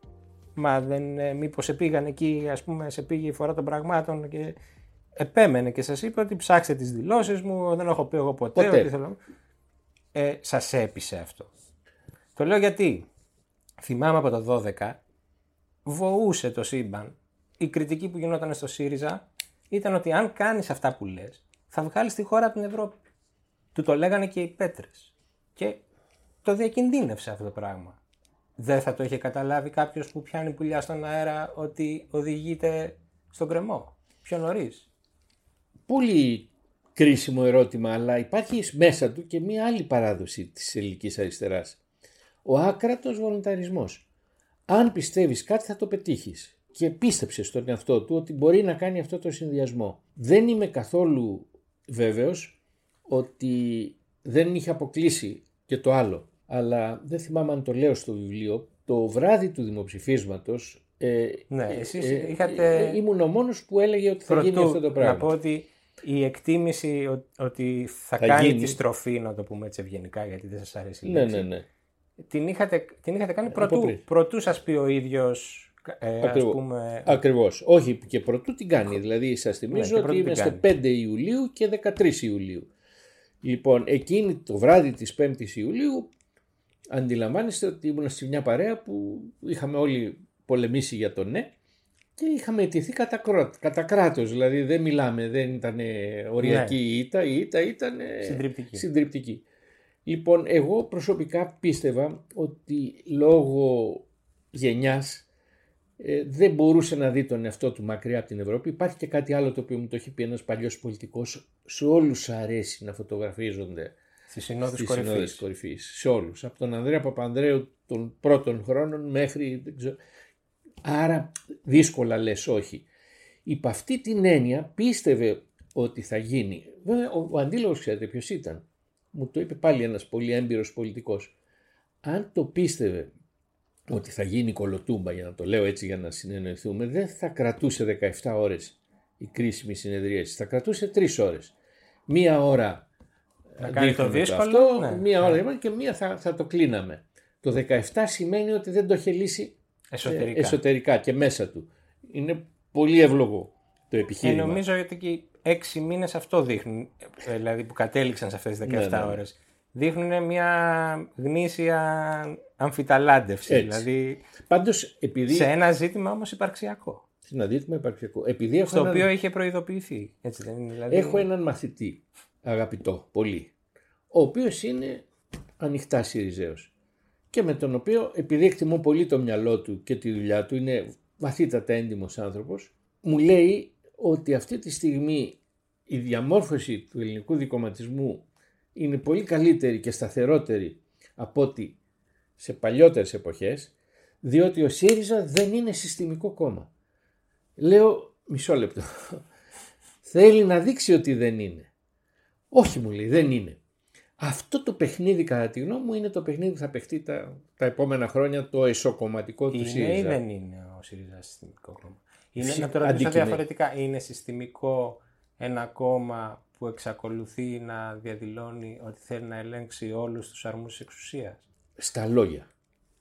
μα δεν, ε, μήπως επήγαν εκεί, ας πούμε, σε πήγε η φορά των πραγμάτων και επέμενε και σας είπε ότι ψάξτε τις δηλώσεις μου, δεν έχω πει εγώ ποτέ, Ποτέ. ότι θέλω... Ε, σας έπεισε αυτό. Το λέω γιατί θυμάμαι από το 12 βοούσε το σύμπαν. Η κριτική που γινόταν στο ΣΥΡΙΖΑ ήταν ότι αν κάνεις αυτά που λες, θα βγάλεις τη χώρα από την Ευρώπη. Του το λέγανε και οι πέτρες. Και το διακινδύνευσε αυτό το πράγμα. δεν θα το είχε καταλάβει κάποιος που πιάνει πουλιά στον αέρα ότι οδηγείται στον κρεμό πιο νωρίς. Πολύ κρίσιμο ερώτημα, αλλά υπάρχει μέσα του και μία άλλη παράδοση της ελληνικής αριστεράς. Ο άκρατος βολονταρισμός. Αν πιστεύεις κάτι θα το πετύχεις και πίστεψε στον εαυτό του ότι μπορεί να κάνει αυτό το συνδυασμό. Δεν είμαι καθόλου βέβαιος ότι δεν είχε αποκλείσει και το άλλο. Αλλά δεν θυμάμαι αν το λέω στο βιβλίο. Το βράδυ του δημοψηφίσματος ε, Ναι, ε, εσείς ε, είχατε- ε, ήμουν ο μόνος που έλεγε ότι θα γίνει Πρωτού αυτό το πράγμα. Να πω ότι η εκτίμηση ο- ότι θα, Θα κάνει γίνει. τη στροφή, να το πούμε έτσι ευγενικά γιατί δεν σας αρέσει η Ναι, λέξη, ναι, ναι. Την, είχατε, την είχατε κάνει Από πρωτού, πριν. πρωτού σας πει ο ίδιος ε, ας Ακριβώς. πούμε, Ακριβώς. Όχι και πρωτού την κάνει. Δηλαδή σας Ναι, θυμίζω και πρωτού ότι την είμαστε κάνει. 5 Ιουλίου και 13 Ιουλίου. Λοιπόν, εκείνη το βράδυ της 5ης Ιουλίου αντιλαμβάνεστε ότι ήμουν σε μια παρέα που είχαμε όλοι πολεμήσει για το ναι και είχαμε αιτηθεί κατά, κρό- κατά κράτος. Δηλαδή δεν μιλάμε, δεν ήταν οριακή Ναι. η ήττα, η ήττα ήταν Συντριπτική. συντριπτική. Λοιπόν, εγώ προσωπικά πίστευα ότι λόγω γενιάς ε, δεν μπορούσε να δει τον εαυτό του μακριά από την Ευρώπη. Υπάρχει και κάτι άλλο το οποίο μου το έχει πει ένας παλιός πολιτικός. Σε όλους αρέσει να φωτογραφίζονται στις συνόδους στις κορυφής. συνόδες κορυφής. Σε όλους. Από τον Ανδρέα Παπανδρέου των πρώτων χρόνων μέχρι... δεν ξέρω. Άρα δύσκολα λες όχι. Υπ' αυτή την έννοια πίστευε ότι θα γίνει. Βέβαια ο, ο αντίλογος ξέρετε ποιος ήταν. Μου το είπε πάλι ένας πολύ έμπειρος πολιτικός. Αν το πίστευε ότι θα γίνει κολοτούμπα, για να το λέω έτσι για να συνεννοηθούμε, δεν θα κρατούσε 17 ώρες η κρίσιμη συνεδρίαση. Θα κρατούσε 3 ώρες. Μία ώρα Να κάνει το δείχνουμε δύσκολο, αυτό, ναι. μία ώρα Ναι. είπαμε και μία θα, θα το κλείναμε. Το 17 σημαίνει ότι δεν το είχε λύσει ε, Εσωτερικά. εσωτερικά και μέσα του. Είναι πολύ εύλογο το Ε, επιχείρημα. νομίζω ότι και οι έξι μήνες αυτό δείχνουν, ε, δηλαδή που κατέληξαν σε αυτές τις 17 Ναι, ναι, ναι. ώρες. Δείχνουν μια γνήσια αμφιταλάντευση, Έτσι. δηλαδή Πάντως, επειδή... σε ένα ζήτημα όμως υπαρξιακό, Να δείτε με υπαρξιακό. Επειδή έχω στο έναν... οποίο είχε προειδοποιηθεί. Έτσι δεν είναι, δηλαδή... Έχω έναν μαθητή, αγαπητό, πολύ, ο οποίος είναι ανοιχτά Σιριζέος και με τον οποίο, επειδή εκτιμώ πολύ το μυαλό του και τη δουλειά του, είναι βαθύτατα έντιμος άνθρωπος, μου λέει ότι αυτή τη στιγμή η διαμόρφωση του ελληνικού δικοματισμού είναι πολύ καλύτερη και σταθερότερη από ότι σε παλιότερες εποχές, διότι ο ΣΥΡΙΖΑ δεν είναι συστημικό κόμμα. Λέω, μισό λεπτό, θέλει να δείξει ότι δεν είναι. Όχι μου λέει, δεν είναι. Αυτό το παιχνίδι κατά τη γνώμη μου είναι το παιχνίδι που θα παιχτεί τα, τα επόμενα χρόνια το εσωκομματικό του Είναι ή ΣΥΡΙΖΑ. δεν είναι ο ΣΥΡΙΖΑ συστημικό κόμμα; Είναι, Φυσικά, να το ρωτήσω αντικειμενικά. διαφορετικά. Είναι συστημικό ένα κόμμα που εξακολουθεί να διαδηλώνει ότι θέλει να ελέγξει όλους τους αρμούς της εξουσίας; Στα λόγια.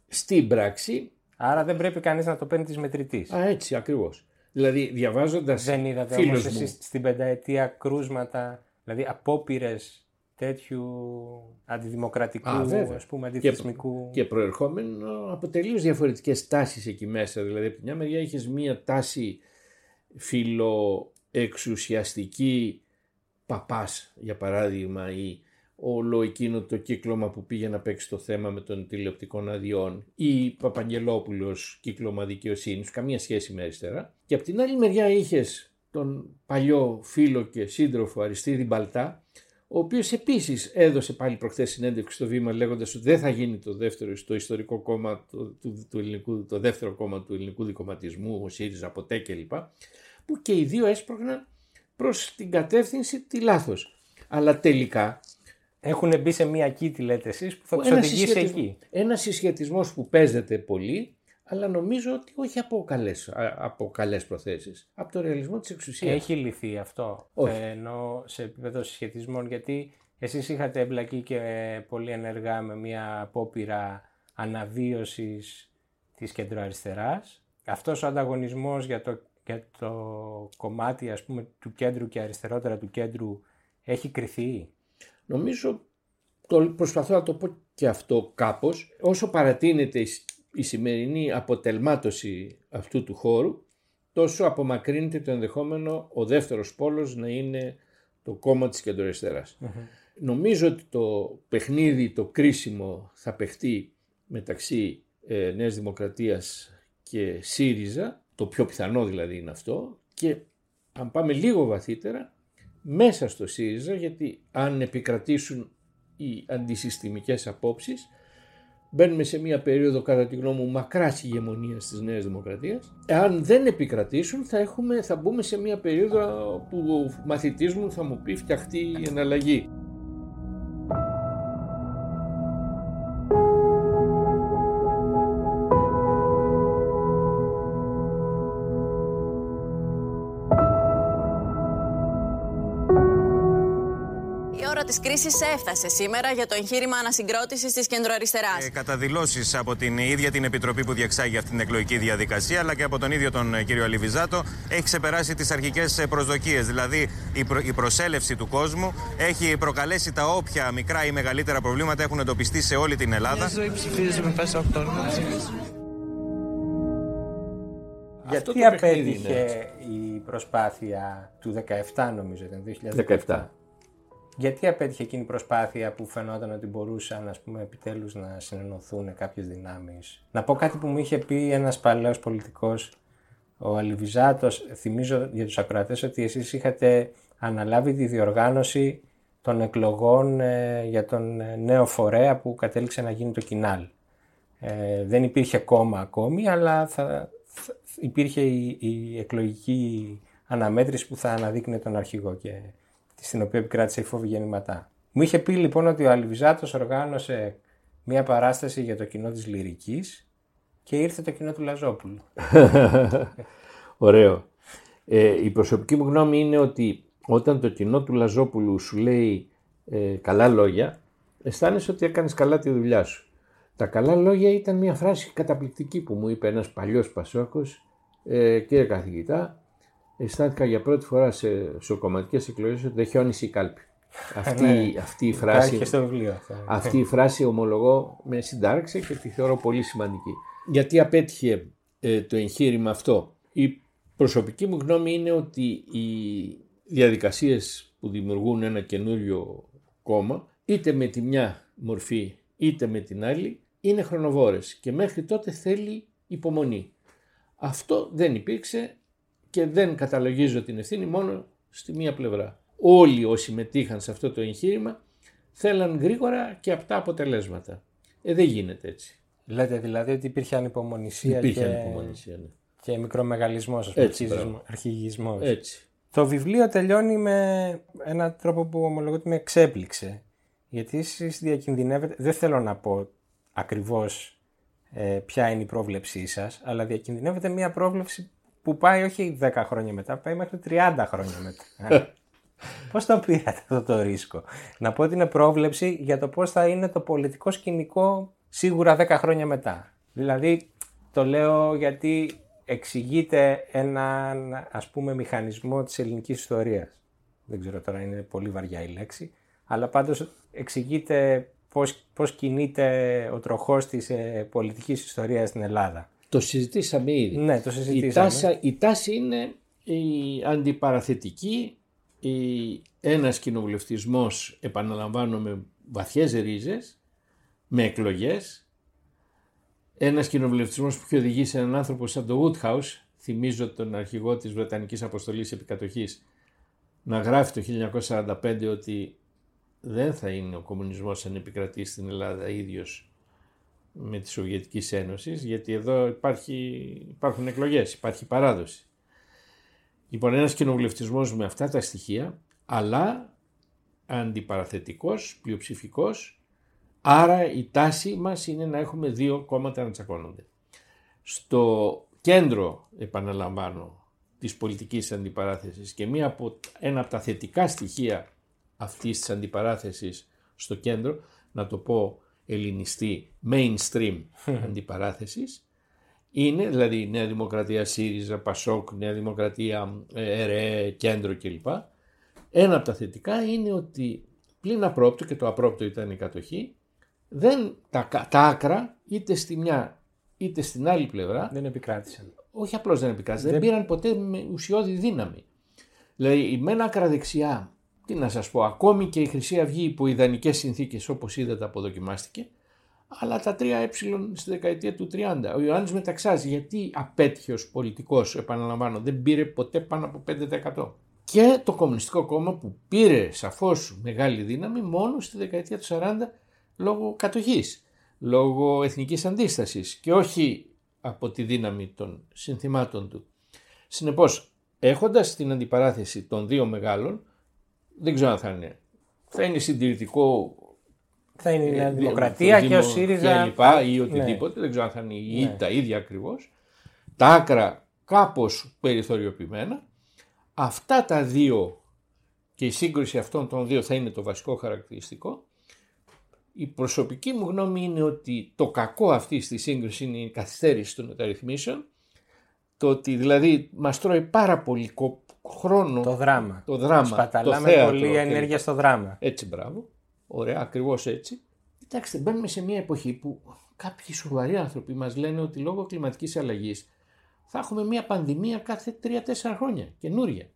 Στην πράξη, Άρα δεν πρέπει κανείς να το παίρνει της μετρητής. α, έτσι ακριβώς. Δηλαδή διαβάζοντας Δεν είδατε φίλος όμως μου, εσείς στην πενταετία κρούσματα, δηλαδή απόπειρες τέτοιου αντιδημοκρατικού, Α, βέβαια. ας πούμε, και, αντιθεσμικού... και προερχόμενο από τελείως διαφορετικές τάσεις εκεί μέσα. Δηλαδή από τη μια μεριά είχες μία τάση φιλοεξουσιαστική παπάς για παράδειγμα ή όλο εκείνο το κύκλωμα που πήγε να παίξει το θέμα με των τηλεοπτικών αδειών ή Παπαγγελόπουλος κύκλωμα δικαιοσύνης, καμία σχέση με αριστερά. Και από την άλλη μεριά είχες τον παλιό φίλο και σύντροφο Αριστίδη Μπαλτά, ο οποίος επίσης έδωσε πάλι προχθές συνέντευξη στο βήμα λέγοντας ότι δεν θα γίνει το δεύτερο, το ιστορικό κόμμα του, του, του ελληνικού, το δεύτερο κόμμα του ελληνικού δικοματισμού, ο ΣΥΡΙΖΑ ποτέ κλπ. Που και οι δύο έσπρωχναν προς την κατεύθυνση τη λάθος. Αλλά τελικά Έχουν μπει σε μία κήτη, λέτε εσείς, που θα τους ένα οδηγήσει συσχετισμός- εκεί. Ένας συσχετισμός που παίζεται πολύ, αλλά νομίζω ότι όχι από καλές, α- από καλές προθέσεις. Από το ρεαλισμό της εξουσίας. Έχει λυθεί αυτό, Όχι. ε, ενώ σε επίπεδο συσχετισμών, γιατί εσείς είχατε εμπλακεί και πολύ ενεργά με μια απόπειρα αναβίωσης της κεντροαριστεράς. Αυτός ο ανταγωνισμός για το, για το κομμάτι ας πούμε του κέντρου και αριστερότερα του κέντρου έχει κριθεί. Νομίζω, το προσπαθώ να το πω και αυτό κάπως, όσο παρατείνεται η, σ- η σημερινή αποτελμάτωση αυτού του χώρου, τόσο απομακρύνεται το ενδεχόμενο ο δεύτερος πόλος να είναι το κόμμα της κεντροαριστεράς. Νομίζω ότι το παιχνίδι, το κρίσιμο θα παιχτεί μεταξύ ε, Νέας Δημοκρατίας και ΣΥΡΙΖΑ, το πιο πιθανό δηλαδή είναι αυτό, και αν πάμε λίγο βαθύτερα, μέσα στο ΣΥΡΙΖΑ, γιατί αν επικρατήσουν οι αντισυστημικές απόψεις, μπαίνουμε σε μια περίοδο κατά τη γνώμη μου μακράς ηγεμονίας της Νέας Δημοκρατίας. Εάν δεν επικρατήσουν θα, έχουμε, θα μπούμε σε μια περίοδο που ο μαθητής μου θα μου πει φτιαχτεί η εναλλαγή. Της κρίσης έφτασε σήμερα για το εγχείρημα ανασυγκρότησης της κεντροαριστεράς. Ε, κατά δηλώσει από την ίδια την επιτροπή που διεξάγει αυτή την εκλογική διαδικασία, αλλά και από τον ίδιο τον ε, κύριο Αλιβιζάτο, έχει ξεπεράσει τις αρχικές ε, προσδοκίες. Δηλαδή, η, προ, η προσέλευση του κόσμου έχει προκαλέσει τα όποια μικρά ή μεγαλύτερα προβλήματα έχουν εντοπιστεί σε όλη την Ελλάδα. Γιατί απέτυχε η προσπάθεια του 17 νομίζω ήταν, 2017. 17 γιατί απέτυχε εκείνη η προσπάθεια που φαινόταν ότι μπορούσαν ας πούμε, επιτέλους να συνενωθούν κάποιες δυνάμεις; Να πω κάτι που μου είχε πει ένας παλαιός πολιτικός, ο Αλιβιζάτος, θυμίζω για τους ακροατές ότι εσείς είχατε αναλάβει τη διοργάνωση των εκλογών ε, για τον ε, νέο φορέα που κατέληξε να γίνει το Κινάλ. Ε, δεν υπήρχε κόμμα ακόμη, αλλά θα, υπήρχε η, η εκλογική αναμέτρηση που θα αναδείκνε τον αρχηγό και στην οποία επικράτησε η φόβη γεννηματά. Μου είχε πει λοιπόν ότι ο Αλβιζάτος οργάνωσε μια παράσταση για το κοινό της λυρικής και ήρθε το κοινό του Λαζόπουλου. Ωραίο. Ε, η προσωπική μου γνώμη είναι ότι όταν το κοινό του Λαζόπουλου σου λέει ε, καλά λόγια, αισθάνεσαι ότι έκανες καλά τη δουλειά σου. Τα καλά λόγια ήταν μια φράση καταπληκτική που μου είπε ένας παλιός Πασόκος, ε, κύριε καθηγητά, αισθάνθηκα για πρώτη φορά σε σοκομματικέ εκλογές ότι δεν χιόνισε η κάλπη. Αυτή, ναι. αυτή, η φράση, στο βιβλίο, αυτή η φράση ομολογώ με συντάραξε και τη θεωρώ πολύ σημαντική. Γιατί απέτυχε ε, το εγχείρημα αυτό. Η προσωπική μου γνώμη είναι ότι οι διαδικασίες που δημιουργούν ένα καινούριο κόμμα είτε με τη μια μορφή είτε με την άλλη είναι χρονοβόρες και μέχρι τότε θέλει υπομονή. Αυτό δεν υπήρξε και δεν καταλογίζω την ευθύνη μόνο στη μία πλευρά. Όλοι όσοι μετήχαν σε αυτό το εγχείρημα θέλαν γρήγορα και απτά αποτελέσματα. Ε, δεν γίνεται έτσι. Λέτε δηλαδή ότι υπήρχε ανυπομονησία υπήρχε και... ανυπομονησία, ναι. και μικρομεγαλισμός, έτσι, αρχηγισμός. Έτσι. Το βιβλίο τελειώνει με έναν τρόπο που ομολογώ ότι με εξέπληξε. Γιατί εσείς διακινδυνεύετε, δεν θέλω να πω ακριβώς ε, ποια είναι η πρόβλεψή σας, αλλά διακινδυνεύετε μια πρόβλεψη που πάει όχι 10 χρόνια μετά, πάει μέχρι 30 χρόνια μετά. Πώς το πήρατε αυτό το ρίσκο; Να πω ότι είναι πρόβλεψη για το πώς θα είναι το πολιτικό σκηνικό σίγουρα 10 χρόνια μετά. Δηλαδή το λέω γιατί εξηγείται έναν ας πούμε μηχανισμό της ελληνικής ιστορίας. Δεν ξέρω τώρα είναι πολύ βαριά η λέξη, αλλά πάντως εξηγείται πώς, πώς κινείται ο τροχός της ε, πολιτικής ιστορίας στην Ελλάδα. Το συζητήσαμε ήδη. Ναι, το συζητήσαμε. Η τάση, η τάση είναι η αντιπαραθετική, η, ένας κοινοβουλευτισμός, επαναλαμβάνω, με βαθιές ρίζες, με εκλογές, ένας κοινοβουλευτισμός που έχει οδηγήσει σε έναν άνθρωπο σαν το Woodhouse, θυμίζω τον αρχηγό της Βρετανικής Αποστολής Επικατοχής, να γράφει το 1945 ότι δεν θα είναι ο κομμουνισμός αν επικρατεί στην Ελλάδα ίδιος με τη Σοβιετικής Ένωσης, γιατί εδώ υπάρχει, υπάρχουν εκλογές, υπάρχει παράδοση. Λοιπόν, ένας κοινοβουλευτισμός με αυτά τα στοιχεία, αλλά αντιπαραθετικός, πλειοψηφικός, άρα η τάση μας είναι να έχουμε δύο κόμματα να τσακώνονται. Στο κέντρο, επαναλαμβάνω, της πολιτικής αντιπαράθεσης και μία από, ένα από τα θετικά στοιχεία αυτής της αντιπαράθεσης στο κέντρο, να το πω ελληνιστή mainstream αντιπαράθεσης είναι δηλαδή Νέα Δημοκρατία, ΣΥΡΙΖΑ, ΠΑΣΟΚ, Νέα Δημοκρατία, ε, ΕΡΕ, Κέντρο κλπ. Ένα από τα θετικά είναι ότι πλην απρόπτω και το απρόπτω ήταν η κατοχή δεν, τα, τα άκρα είτε στη μια είτε στην άλλη πλευρά δεν επικράτησαν. Όχι απλώς δεν επικράτησαν, δεν, δεν πήραν ποτέ με ουσιώδη δύναμη. Δηλαδή η μένα άκρα δεξιά τι να σας πω, ακόμη και η Χρυσή Αυγή υπό ιδανικές συνθήκες όπως είδατε αποδοκιμάστηκε, αλλά τα τρία ε στη δεκαετία του 30. Ο Ιωάννης Μεταξάς γιατί απέτυχε ως πολιτικός, επαναλαμβάνω, δεν πήρε ποτέ πάνω από 5%. Και το Κομμουνιστικό Κόμμα που πήρε σαφώς μεγάλη δύναμη μόνο στη δεκαετία του 40 λόγω κατοχής, λόγω εθνικής αντίστασης και όχι από τη δύναμη των συνθημάτων του. Συνεπώς, έχοντας την αντιπαράθεση των δύο μεγάλων, δεν ξέρω αν θα είναι, θα είναι συντηρητικό θα είναι η Νέα Δημοκρατία και ο ΣΥΡΙΖΑ. Και λοιπά, ή ναι. οτιδήποτε, ναι. δεν ξέρω αν θα είναι ναι. τα ίδια ακριβώς. Τα άκρα κάπως περιθωριοποιημένα. Αυτά τα δύο και η σύγκριση αυτών των δύο θα είναι το βασικό χαρακτηριστικό. Η προσωπική μου γνώμη είναι ότι το κακό αυτής της σύγκριση είναι η καθυστέρηση των μεταρρυθμίσεων. Το ότι δηλαδή μας τρώει πάρα πολύ χρόνο. Το δράμα. Το δράμα. Σπαταλάμε το πολύ ενέργεια στο δράμα. Έτσι, μπράβο. Ωραία, ακριβώς έτσι. Κοιτάξτε, μπαίνουμε σε μια εποχή που κάποιοι σοβαροί άνθρωποι μας λένε ότι λόγω κλιματικής αλλαγής θα έχουμε μια πανδημία κάθε 3-4 χρόνια, καινούρια.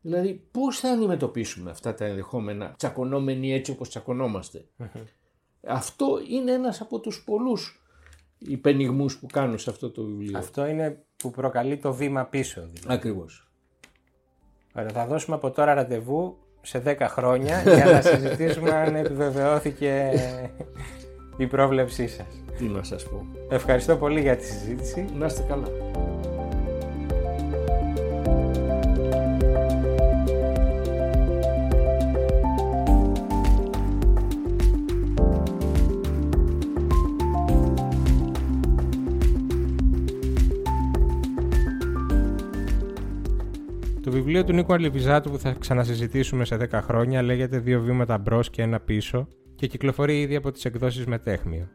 Δηλαδή, πώς θα αντιμετωπίσουμε αυτά τα ενδεχόμενα τσακωνόμενοι έτσι όπως Αυτό είναι ένας από τους πολλούς υπενιγμούς που κάνω σε αυτό το βιβλίο. Αυτό είναι που προκαλεί το βήμα πίσω. Δηλαδή. Ακριβώ. θα δώσουμε από τώρα ραντεβού σε 10 χρόνια για να συζητήσουμε αν επιβεβαιώθηκε η πρόβλεψή σας. Τι να σας πω. Ευχαριστώ πολύ για τη συζήτηση. Να είστε καλά. Βιβλίο του Νίκου Αλιβιζάτου που θα ξανασυζητήσουμε σε 10 χρόνια λέγεται Δύο βήματα μπρος και ένα πίσω και κυκλοφορεί ήδη από τις εκδόσεις Μετέχμιο.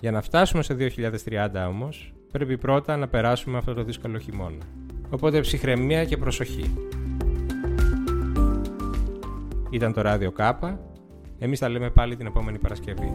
Για να φτάσουμε σε 2030 όμως, πρέπει πρώτα να περάσουμε αυτό το δύσκολο χειμώνα. Οπότε ψυχραιμία και προσοχή. Ήταν το ράδιο Κάπα. Εμείς θα λέμε πάλι την επόμενη Παρασκευή.